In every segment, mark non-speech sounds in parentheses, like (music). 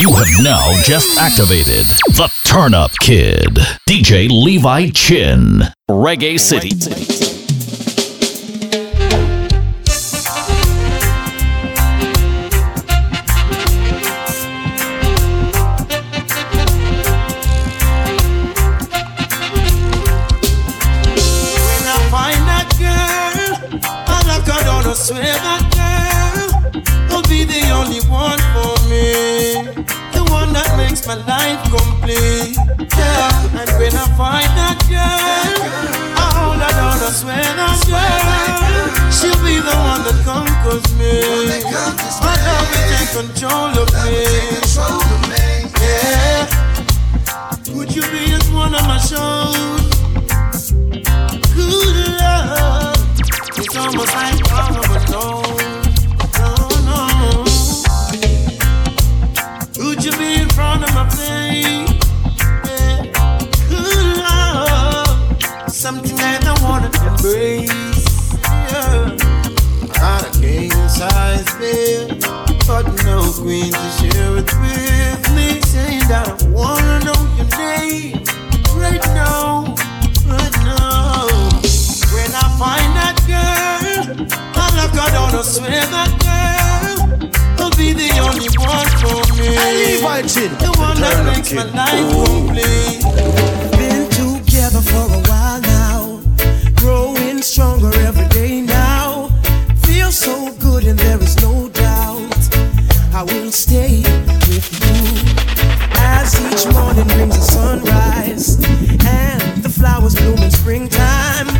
You have now just activated the Turn Up Kid, DJ Levi Chin, Reggae City. My life complete. Yeah, and when I find that girl, I hold her down, I girl, she'll be the one that conquers me. My love will take control of me. Yeah. Would you be just one of my shows? Good love. It's almost like I'm alone. Wanna. Yeah. Got a king size bed, but no queen to share it with me. Saying that I wanna know your name right now, right now. When I find that girl, I lock her down, I swear that girl will be the only one for me. The one that makes my life complete. Been together for a while stronger every day now. Feel so good and there is no doubt I will stay with you as each morning brings a sunrise and the flowers bloom in springtime.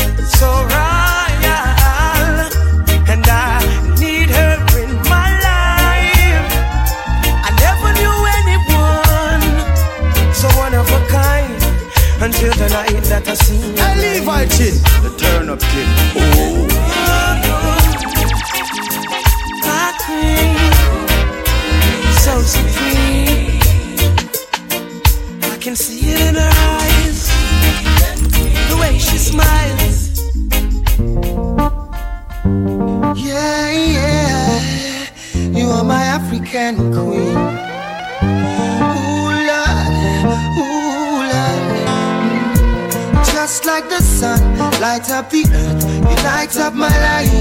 so royal. And I need her in my life. I never knew anyone so one of a kind until the night that I seen you. I leave my chin. The turn up queen, so supreme. I can see it in her eyes, the way she smiles. African queen. Ooh, Lord, ooh, Lord. Just like the sun, light up the earth, you light up my life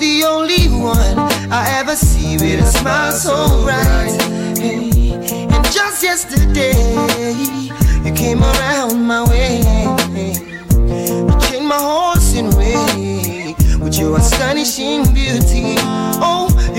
the only one I ever see with a smile so bright. And just yesterday, you came around my way. You changed my horse in way with your astonishing beauty. Oh,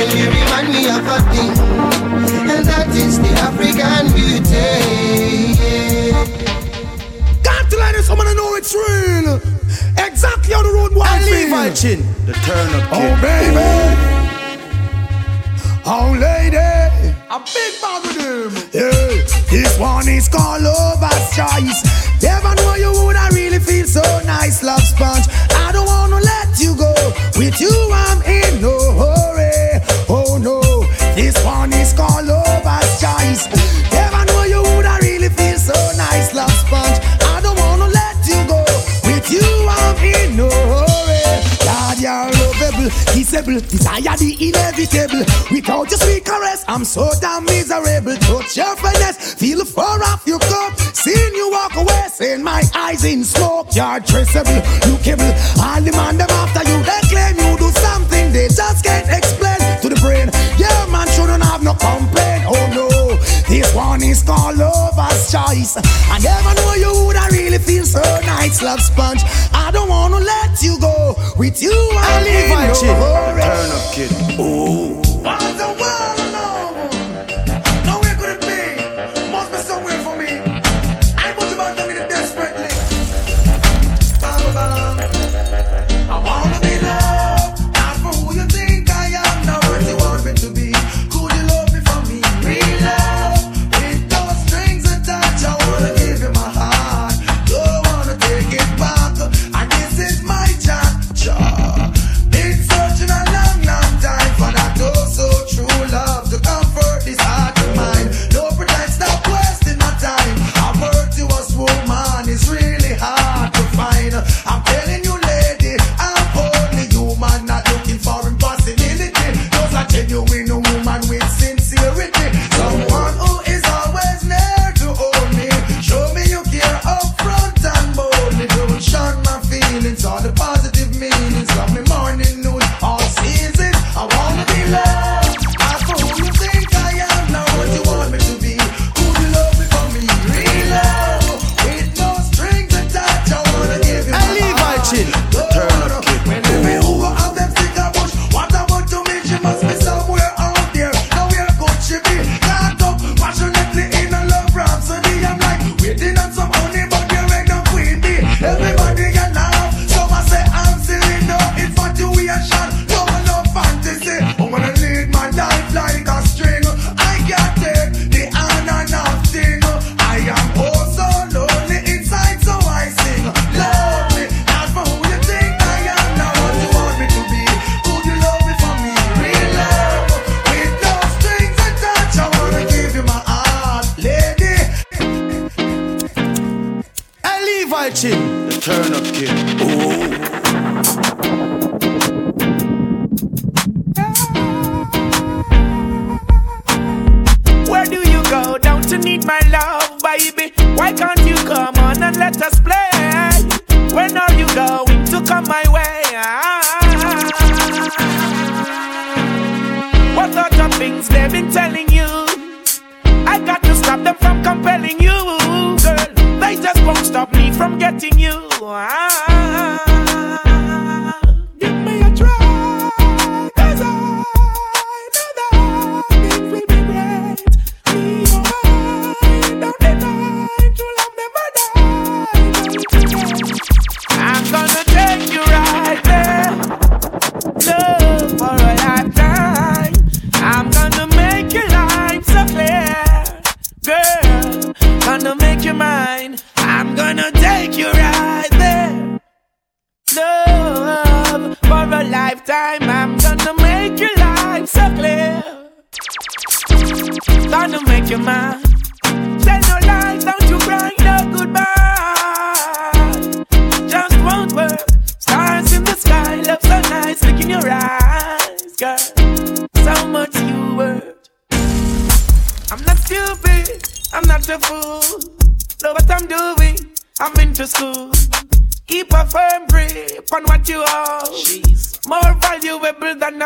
And you remind me of a thing, and that is the African beauty. Got to let it, someone know it's real. Exactly how the road was. I Levi Chin. The turn up Oh, baby. Oh, lady. A big bag with him. Yeah, this one is called Lover's Choice. Never know you would I really feel so nice, love sponge. I don't wanna let you go. With you, I'm in no hurry. This one is called Lover's Choice. Never know you would I really feel so nice, love sponge. I don't wanna let you go. With you, I'm in no hurry. God, you're lovable, kissable, desire the inevitable. Without your sweet caress, I'm so damn miserable. Touch your finesse, feel the fur off your cup. Seeing you walk away, seeing my eyes in smoke. You're traceable, you cable. I'll demand them after you. They claim you do something they just can't explain no. Oh no, this one is called lover's choice. I never know you would I really feel so nice, love sponge. I don't wanna let you go. With you, I I'm leave in my no Turn up kid. What's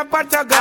parte H.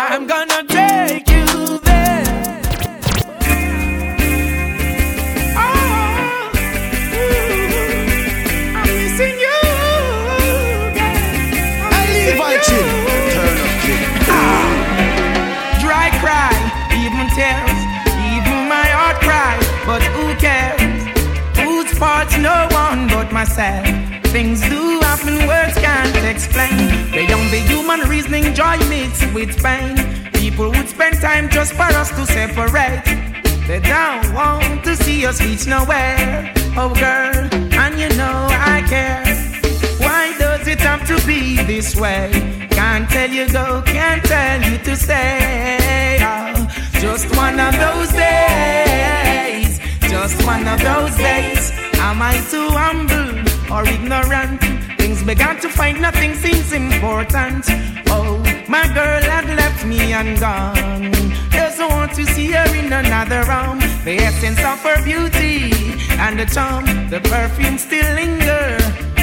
the charm, the perfume still linger.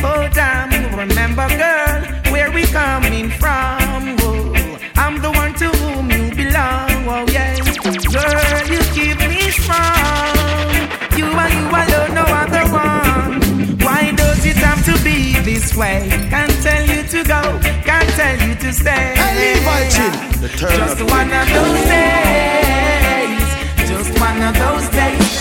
Oh damn, remember girl, where we coming from. Oh, I'm the one to whom you belong. Oh yeah, girl, you keep me strong. You are you alone, no other one. Why does it have to be this way? Can't tell you to go, can't tell you to stay. Hey, Just one of those days. Just one of those days.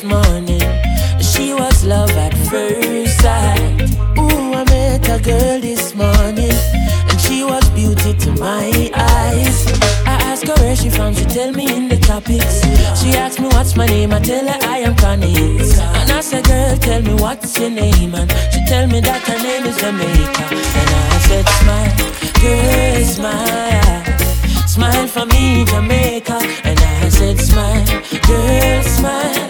This morning. She was love at first sight. Ooh, I met a girl this morning. And she was beauty to my eyes. I asked her where she from, she tell me in the tropics. She asked me what's my name, I tell her I am Chronixx. And I said, girl, tell me what's your name. And she tell me that her name is Jamaica. And I said, smile, girl, smile. Smile for me, Jamaica. And I said, smile, girl, smile.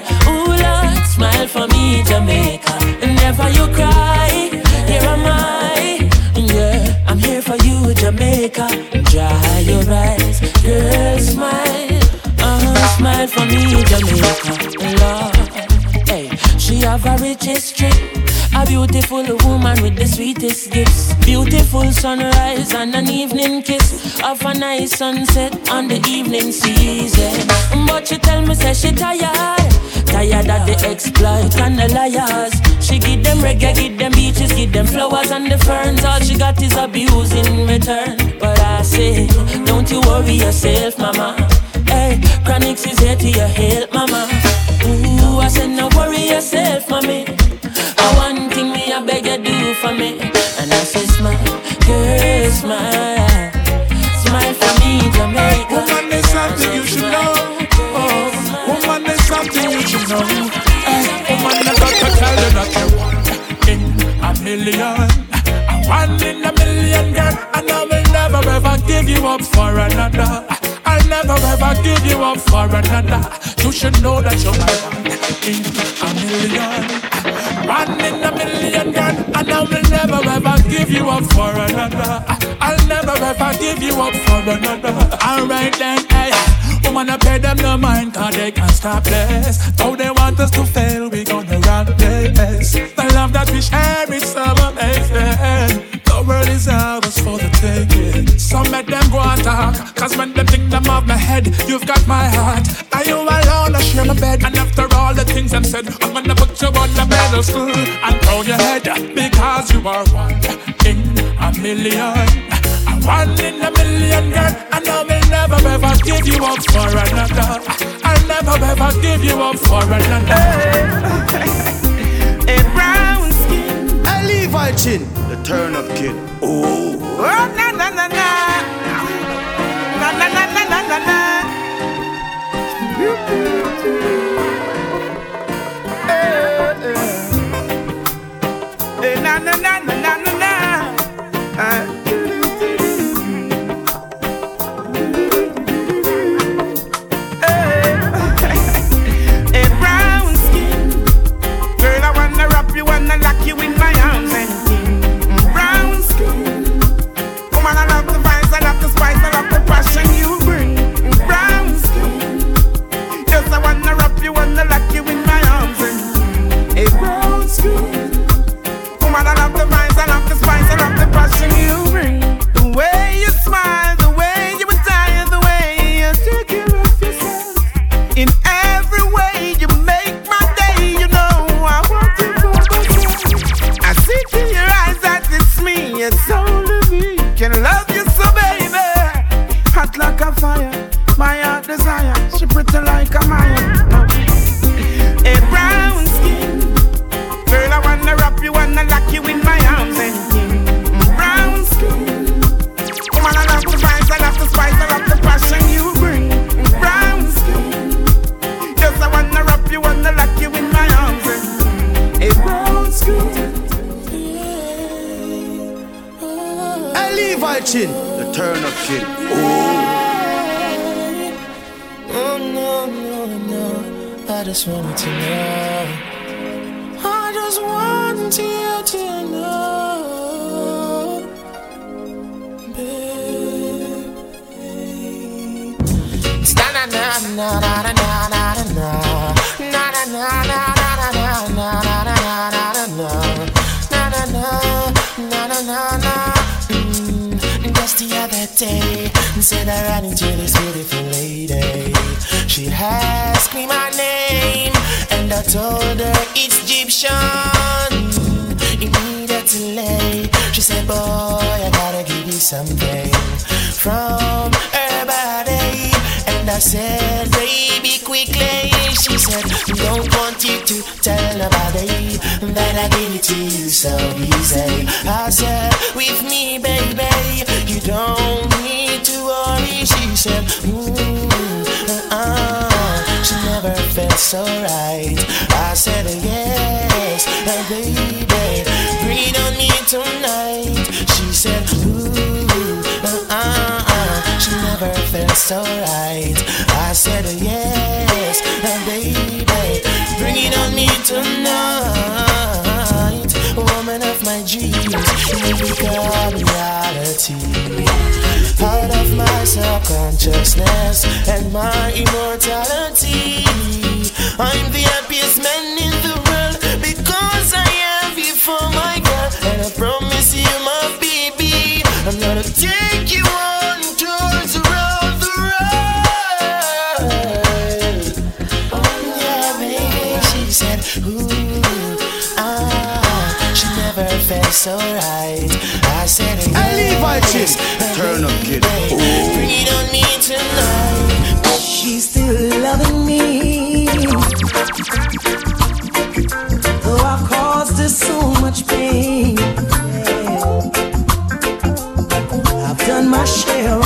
Smile for me, Jamaica. Never you cry, here am I. Yeah, I'm here for you, Jamaica. Dry your eyes, girl, smile. Uh-huh, smile for me, Jamaica. Lord, have a rich history. A beautiful woman with the sweetest gifts. Beautiful sunrise and an evening kiss. Of a nice sunset on the evening season. But she tell me, say she tired. Tired of the exploit and the liars. She give them reggae, give them beaches, give them flowers and the ferns. All she got is abuse in return. But I say, don't you worry yourself, mama. Hey, Chronixx is here to your help, mama. I said, no worry yourself, mommy. I one thing me, I beg you do for me. And I say, smile, girl, smile. Smile for me, Jamaica. Woman, there's something you should know. Oh, woman, there's something you should know. Hey, woman, I got to tell you that you're one in a million. A one in a million, girl. And I will never ever give you up for another. I'll never ever give you up for another. You should know that you're my one in a million. One in a million. And I will never ever give you up for another. I'll never ever give you up for another. Alright then. Woman, I pay them no mind, cause they can't stop this. Though they want us to fail, we gonna run this. The love that we share is so. The world is ours for the taking. So make them go and talk. Cause when they think them off my head, you've got my heart. Are you alone? I share my bed. And after things I've said, I'm gonna put you on the pedestal and throw your head because you are one in a million. A one in a million, girl. And I will never ever give you up for another. I'll never ever give you up for another. (laughs) A brown skin. I leave watching. The turn up kid. Oh, na na na na. Na na na na na na na. Na na na na watching. The turn up kid. Oh. oh no, no, no. I just want to know. I just want you to know. Baby. Day said I ran into this beautiful lady. She asked me my name, and I told her it's Egyptian. Immediately, she said, Boy, I gotta give you something from her body. And I said, Baby, quickly. She said, Don't want you to tell nobody that I give it to you so easy. I said, With me, baby, you don't She said, mm, uh, She never felt so right. I said, Yes, baby, bring it on me tonight. She said, Ooh, uh, uh, She never felt so right. I said, Yes, baby, bring it on me tonight. Woman of my dreams, you become reality. Out of my subconsciousness and my immortality. I'm the happiest man in the world because I have you for my girl. And I promise you, my baby, I'm gonna take you on the. Oh, yeah, baby, she said, ooh, felt so right. I said, Hey, Levi Chin, yes, turn up, kid. Bring it on me tonight. She's still loving me. Though I've caused her so much pain. I've done my share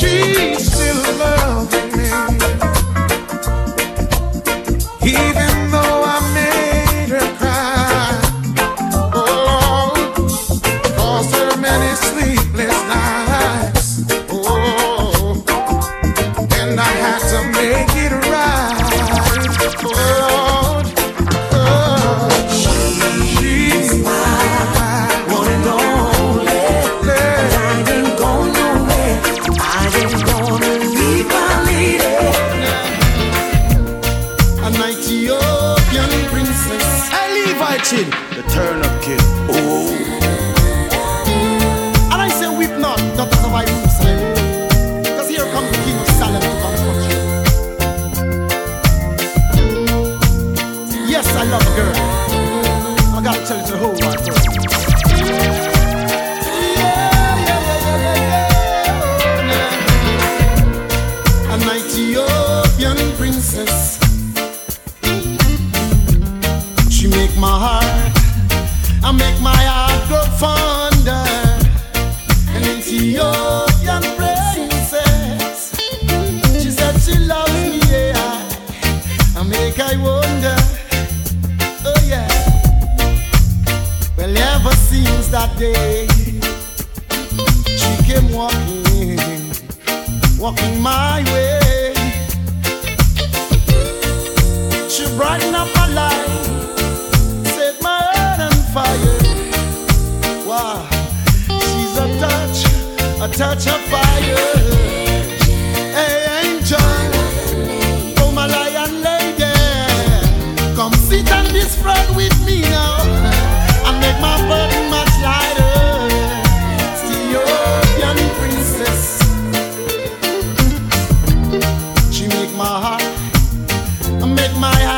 She's my heart, make my heart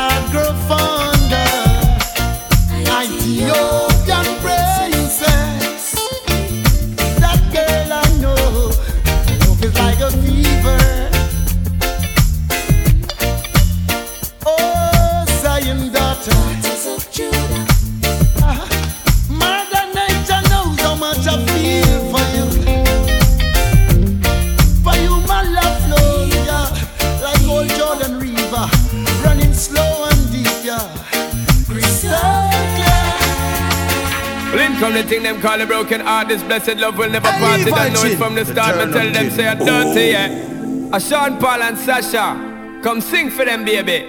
call a broken heart. This blessed love will never part. They don't know it from the start. Me tell them say I dirty, yeah. A Sean Paul and Sasha, come sing for them, baby.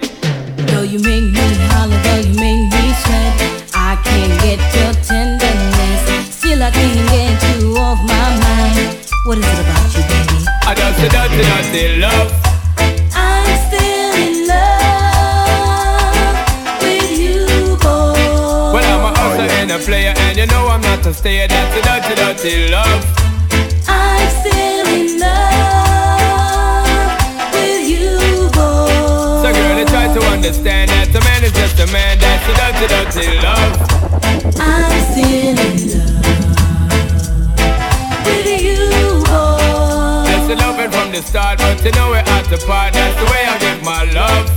Though you make me holler, though you make me sweat, I can't get your tenderness. Still, I can't get you off my mind. What is it about you, baby? I just say dirty, dirty love. Player, and you know I'm not a stayer. That's a dirty, dirty love. I'm still in love with you, boy. So, girl, you try to understand that a man is just a man. That's a dirty, dirty love. I'm still in love with you, boy. That's the loving from the start, but you know we're at the part. That's the way I give my love.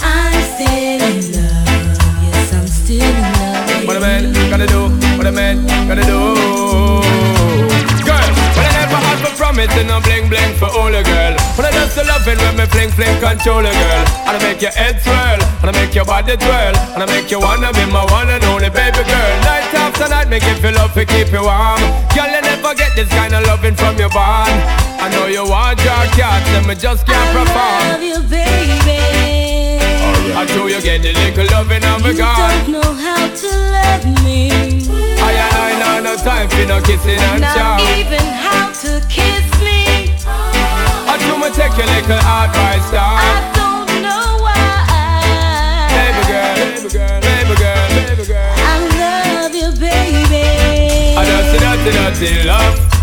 I'm still in love. Yes, I'm still in love. A man gotta do, what a man gotta do. Girl, but I never had for promising no bling bling for all a girl. But I just love it when me fling fling control a girl. And I make your head swirl, and I make your body twirl, and I make you wanna be my one and only baby girl. Night after night, make you feel love to keep you warm. Girl, you never get this kind of loving from your bond. I know you want your cat, and me just can't perform. I love you, baby. I know you get the little loving of a You God. don't know how to love me. I and I know no time for no kissing and Not chow. even how to kiss me. I do me take your little advice down. I don't know why. Baby girl, baby girl, baby girl, baby girl. I love you, baby. I see dirty, dirty love.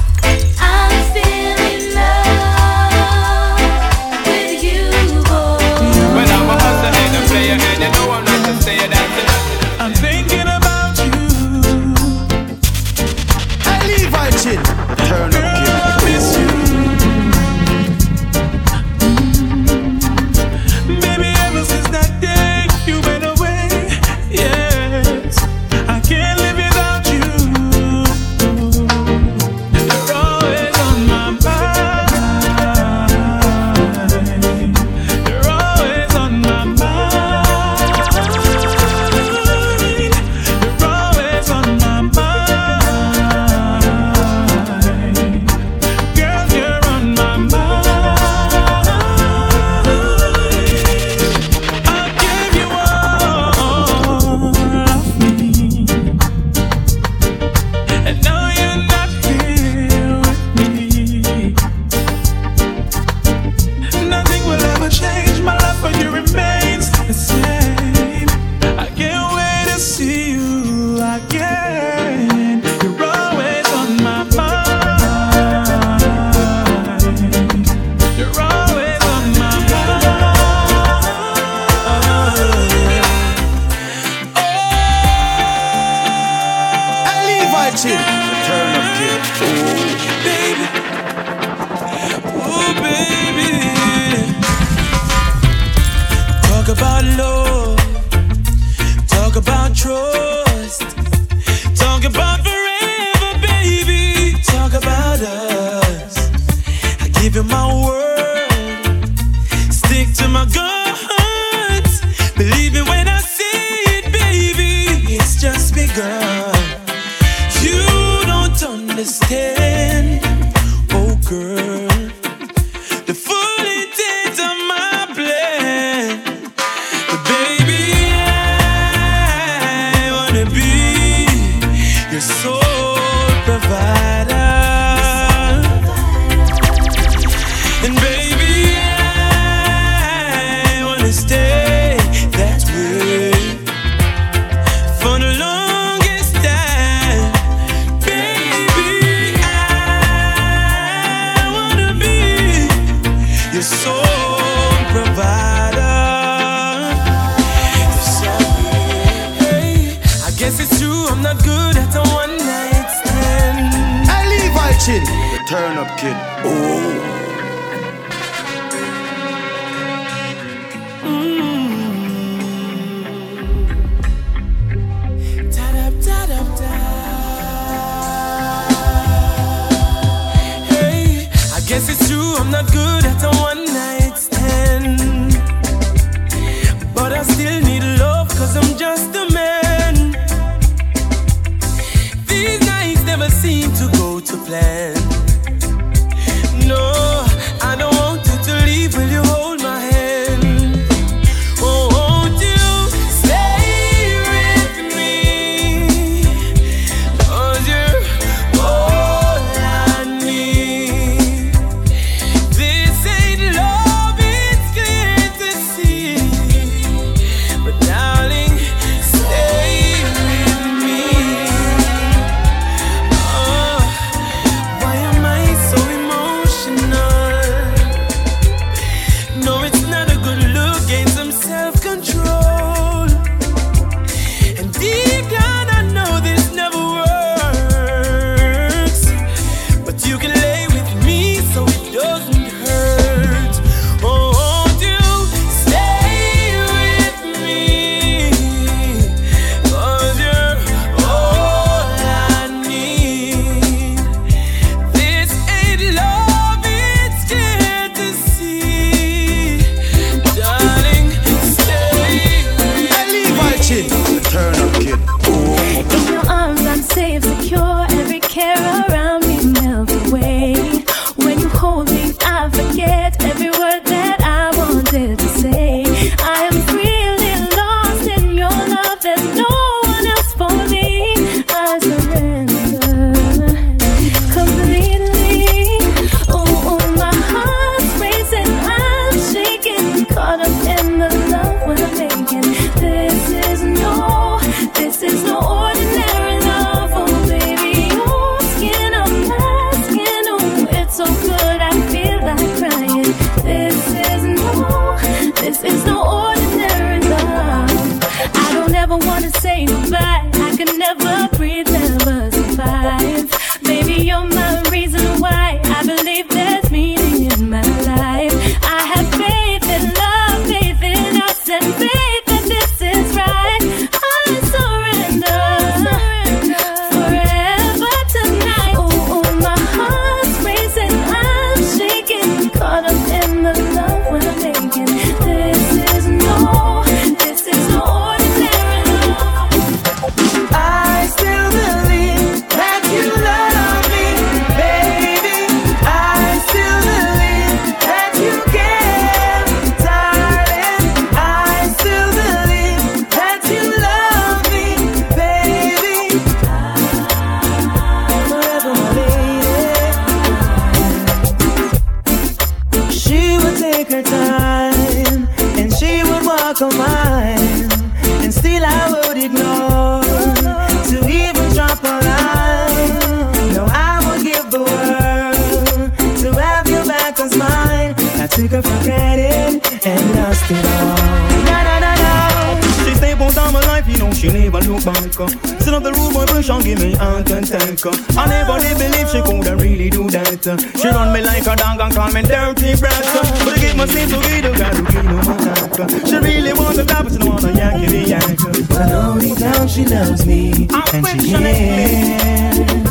Sit up the room, boy, push on, give me a tank. I never did believe she could really do that. She run me like a dog and call me dirty brat. But I give myself to get a guy who no more She really wants to guy, but she don't want to a yanky yank. But only down she loves me, I'm and she cares.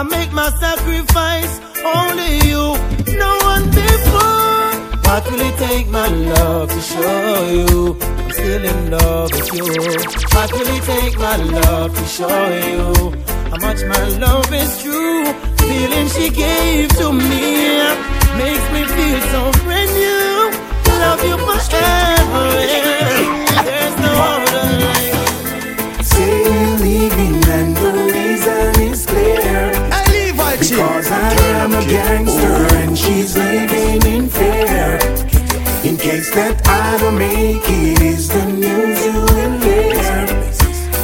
I make my sacrifice, only you, no one before. What will it take, my love, to show you I'm still in love with you? What will it take, my love, to show you how much my love is true? Feeling she gave to me makes me feel so brand new. Love you forever, yeah. Because I am a gangster and she's living in fear. In case that I don't make it, is the news you will hear.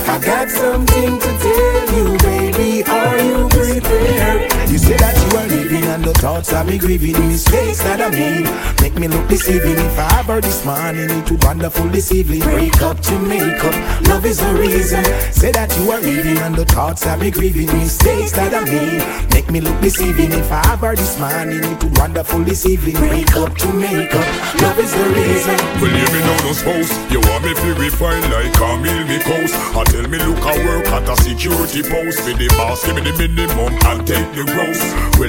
I got something to tell you, baby. Are you prepared? You say that are leaving and the thoughts of me grieving mistakes that I made make me look deceiving. If I ever this morning, it would wonderful this evening. Break up to make up, love is the reason. Say that you are leaving and the thoughts of me grieving mistakes that I made make me look deceiving. If I ever this morning, it would wonderful this evening. Break up to make up, love is the reason. Well, you me know no spouse. You want me to refine like meal me coast. I tell me look I work at a security post. Be the boss, give me the minimum and take the gross.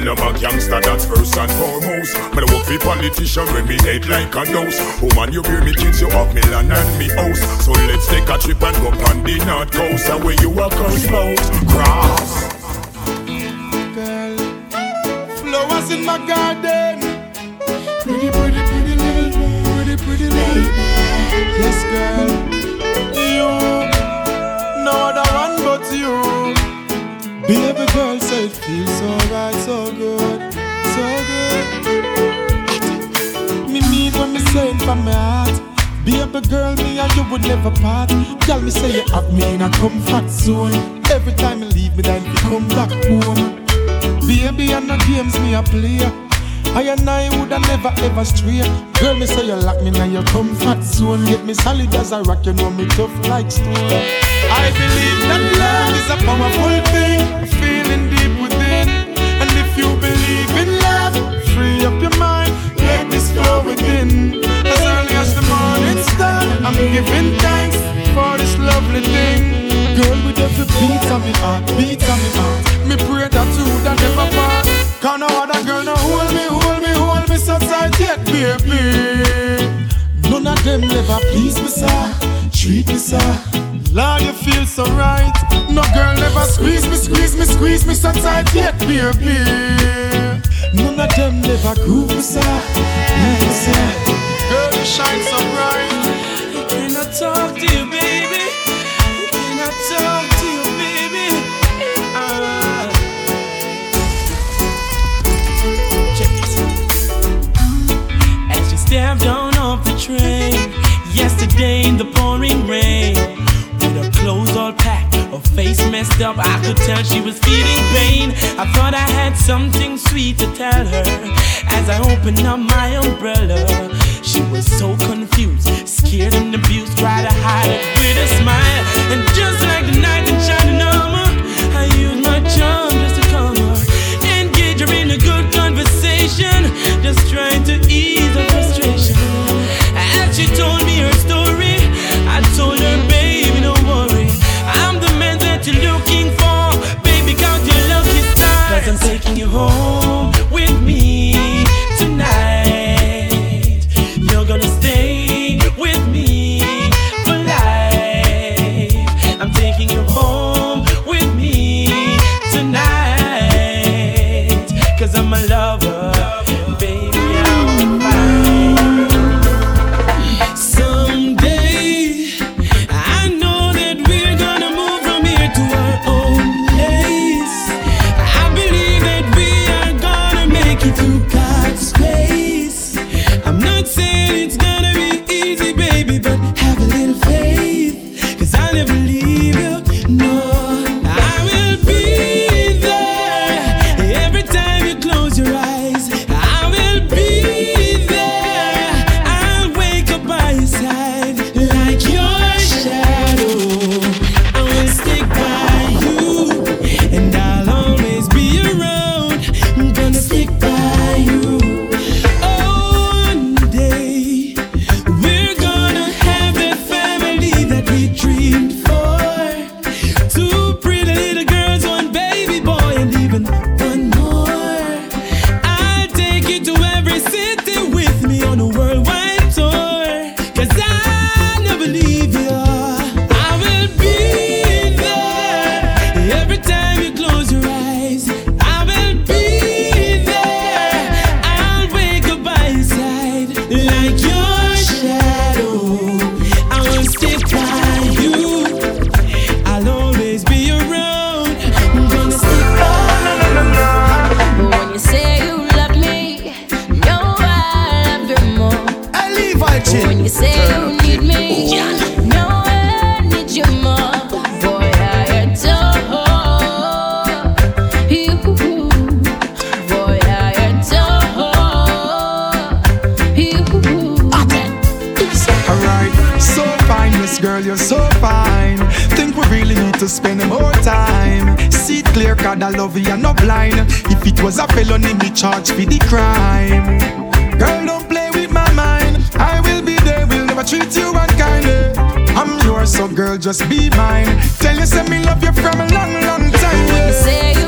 I'm a gangster That's first and foremost. Me work for politician when me hate like a dose. Woman, you bear me kids, you have me land and me house. So let's take a trip and go on the north coast. And where you are curse cross. Girl, flowers in my garden. Pretty, pretty, pretty little, pretty, pretty little. Yes, girl. You, but you. Baby girl said it feels so right, so good, so good. Me mean when me say it from my heart. Baby girl, me and you would never part. Tell me say you have me in a comfort zone. Every time you leave me, then you come back home. Baby, and no games me a play. I and I woulda never ever stray. Girl, me say you lock me in your comfort zone. Get me solid as a rock, you know me tough like stone. I believe that love is a powerful thing, feeling deep within. And if you believe in love, free up your mind, let this flow within. As early as the morning star, I'm giving thanks for this lovely thing. Girl, with every beat of me heart, beat of me heart, me pray that you that never part. Cause no other girl no hold me, hold me, hold me so tight yet, baby. None of them never please me, sir. Treat me, sir. Lord, you feel so right. No girl never squeeze me, squeeze me, squeeze me so tight yet, baby. None of them never groove me, sir. Girl, you shine so bright. I talk to you, baby? I talk to you, baby? Ah. Check this. As she stepped on off the train yesterday in the pouring rain, clothes all packed, her face messed up, I could tell she was feeling pain. I thought I had something sweet to tell her as I opened up my umbrella. She was so confused, scared and abused, tried to hide it with a smile. And just like the knight in shining armor, I used my charm just to calm her, engage her in a good conversation, just trying to ease her home girl, just be mine. Tell you, say me love you from a long, long time. Say you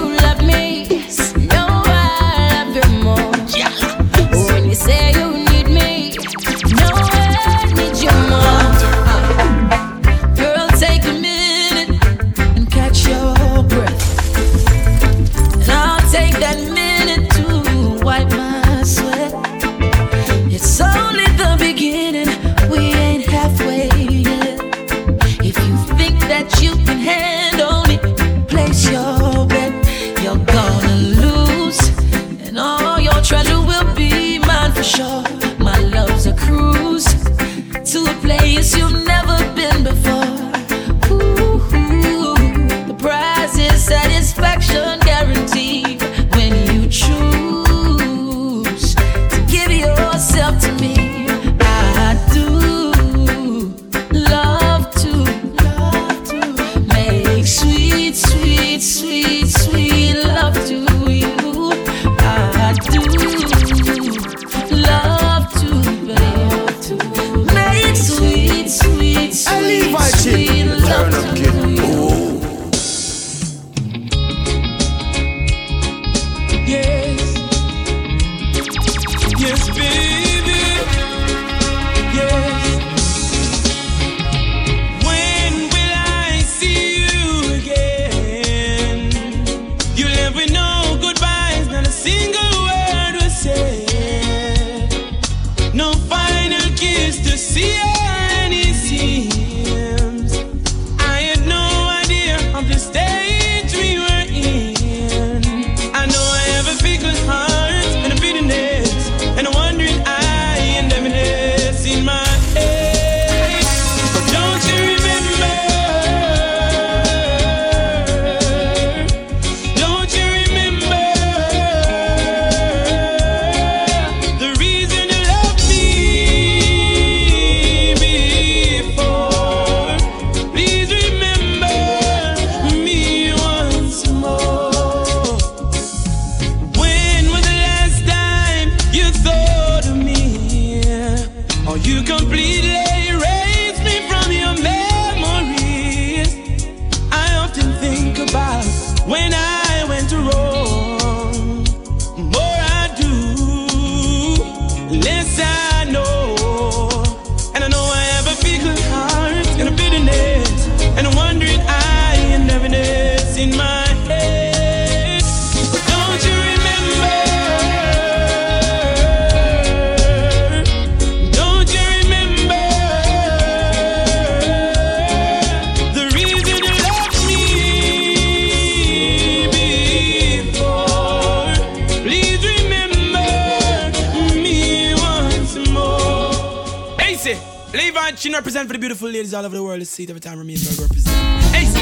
represent for the beautiful ladies all over the world. See it every time Remember represent. Hey, say,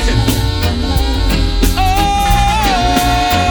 Oh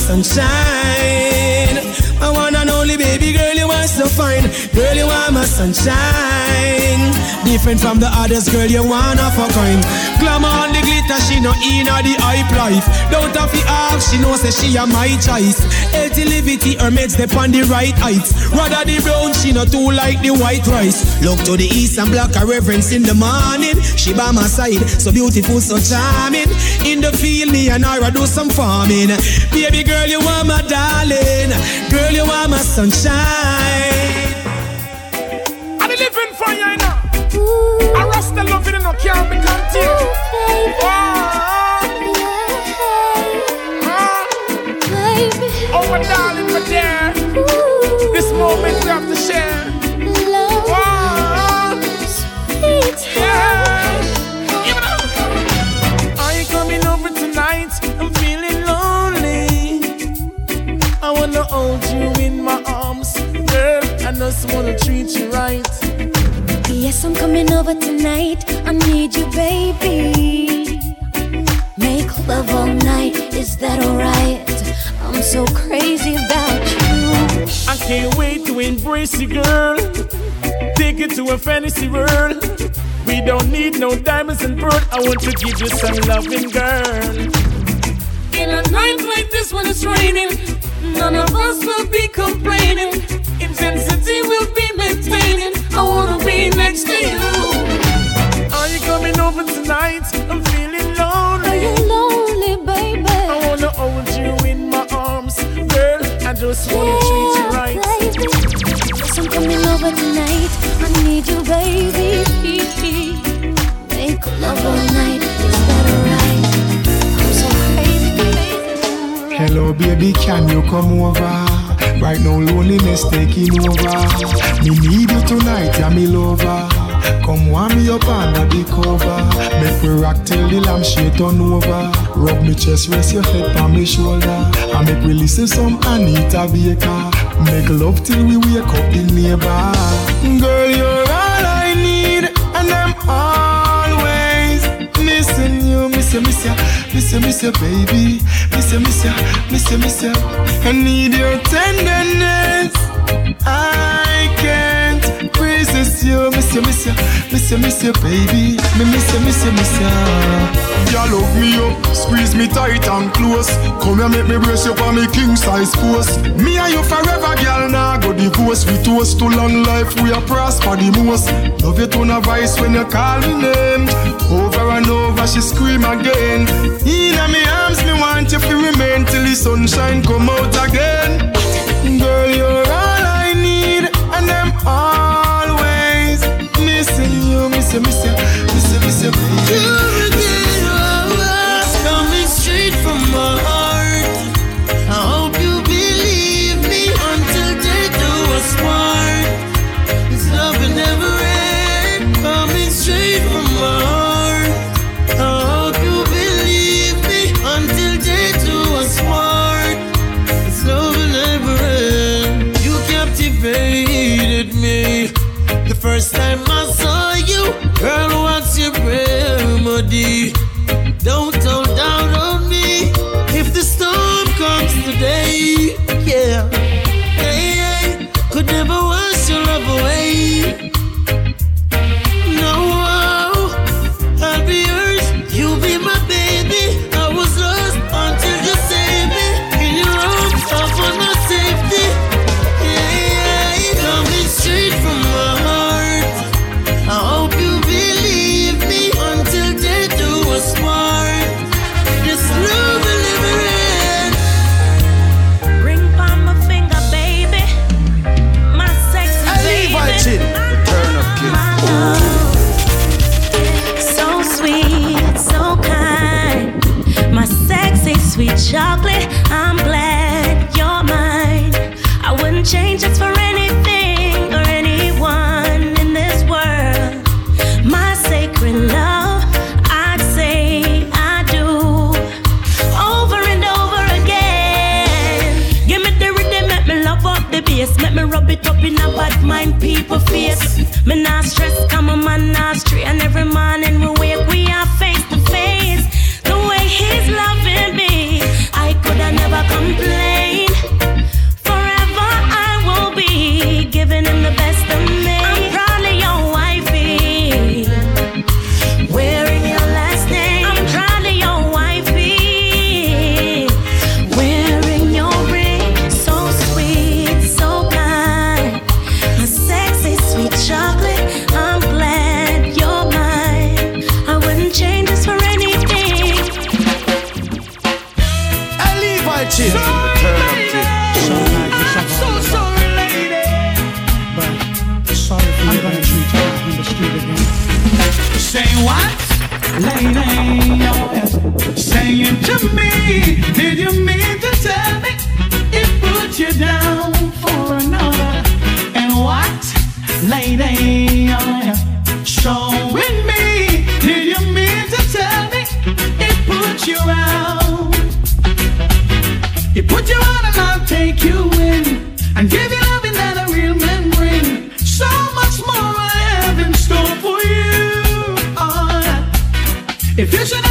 sunshine. My one and only baby girl, you are so fine. Girl, you are my sunshine. Different from the others, girl, you one of a kind. Glamour on the glitter, she no in the hype life. Don't have to she knows that she a my choice. Levity, her meds they on the right heights. Rather the brown, she no too like the white rice. Look to the east and block her reverence in the morning. She by my side, so beautiful, so charming. In the field, me and her I do some farming. Baby girl, you are my darling. Girl, you are my sunshine. I'm living for you now. I rest the love in no can't be contained. Oh, my darling, my dear. This moment we have to share. Oh, yeah. Even Are you coming over tonight? I'm feeling lonely. I wanna hold you in my arms, girl. I just wanna treat you right. Yes, I'm coming over tonight. I need you, baby. Make love all night. Is that alright? I'm so crazy about you. I can't wait to embrace you, girl. Take it to a fantasy world. We don't need no diamonds and pearl. I want to give you some loving, girl. In a night like this when it's raining, none of us will be complaining. Intensity will be maintaining. I wanna be next to you. Are you coming over tonight? I'm feeling just wanna treat you right. Baby. I'm coming over tonight. I need you, baby. Make love all night. Is that. Hello, baby, can you come over? Right now loneliness taking over. Me need you tonight, yeah me lover. Come warm me up under the cover. Make me rock till the lampshade turn over. Rub me chest, rest your head on my shoulder. I make we listen some Anita Baker. Make love till we wake up the neighbor. Girl, you're all I need, and I'm always missing you, miss you, miss you, miss you, miss you, baby, miss you, miss you, miss you, miss you. I need your tenderness. I you, miss you, miss you, miss you, miss you, baby. Me miss you, miss you, miss you. You love me up, squeeze me tight and close. Come here, make me brace you for me king size force. Me and you forever, girl. Now nah, go divorce. We toast to long life, we are prosper the most. Love you tone of voice when you call me name. Over and over, she scream again. In me arms, me want you to remain till the sunshine come out again. Girl, you're you. You. If you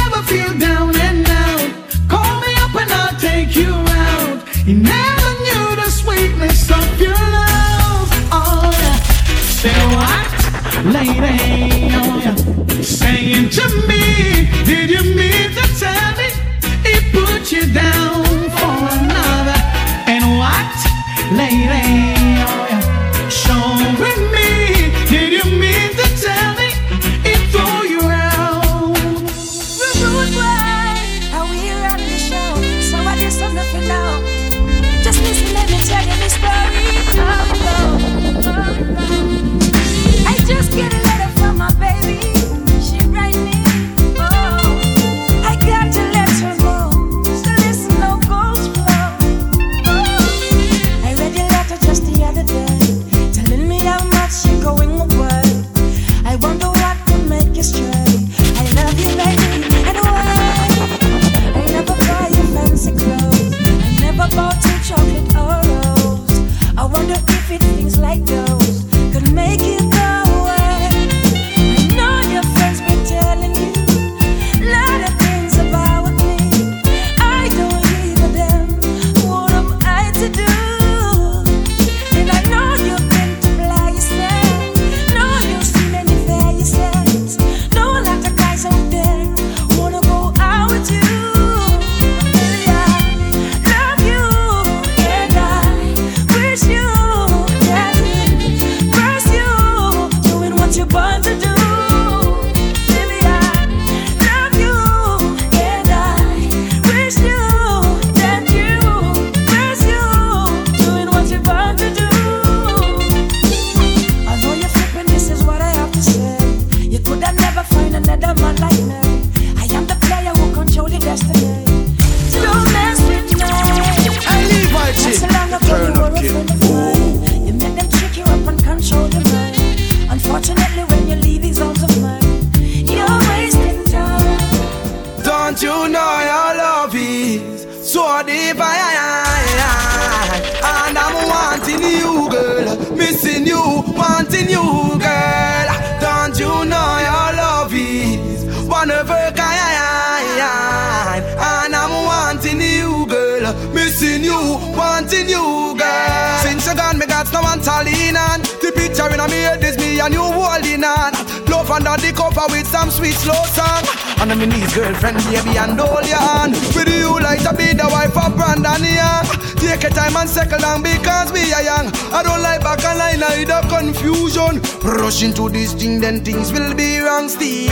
and you holding on. Love under the cover with some sweet slow song. And I'm in his girlfriend, baby, and hold your hand. With you like to be the wife of Brandon Young. Take your time and settle down because we are young. I don't like back and line, I the confusion. Rush into this thing, then things will be wrong still.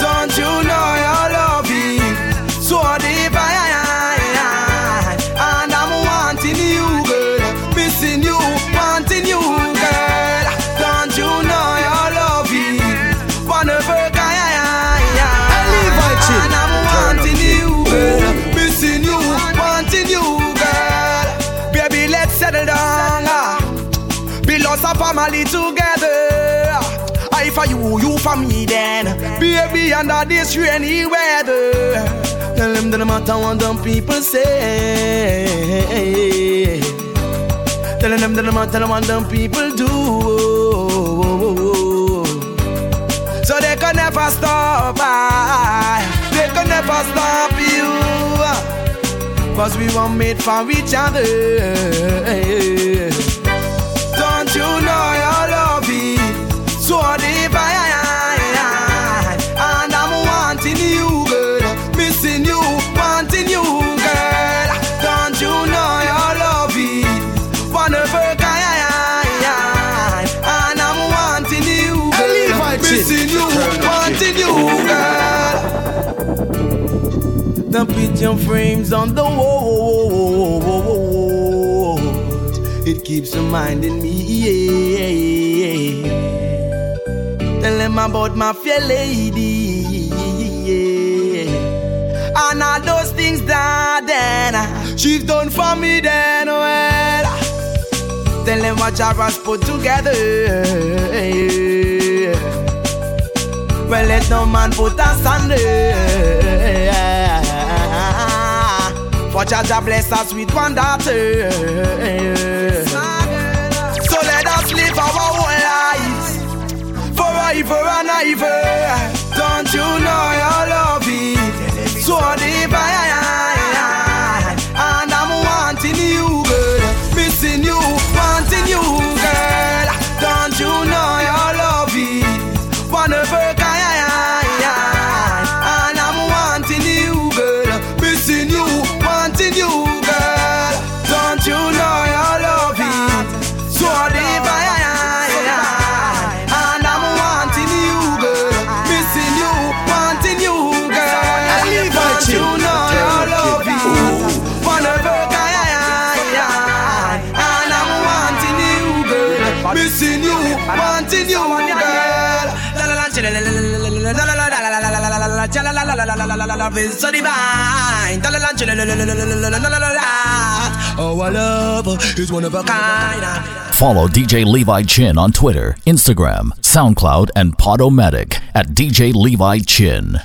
Don't you know your love is so deep? And for me then. Baby, under this rainy weather. Tell them that no matter what them people say. Telling them that no matter what them people do. So they can never stop I, They can never stop you Cause we were made for each other The picture frames on the wall It keeps reminding me yeah. Tell them about my fair lady yeah. And all those things that then uh, She's done for me then well Tell them what Jah has put together Yeah. Well let no man put us under For Jah Jah bless us with one daughter. So let us live our whole lives. Forever and ever. Don't you know your love la la la. Oh, our love is one of a kind. Follow DJ Levi Chin on Twitter, Instagram, SoundCloud, and Podomatic at DJ Levi Chin.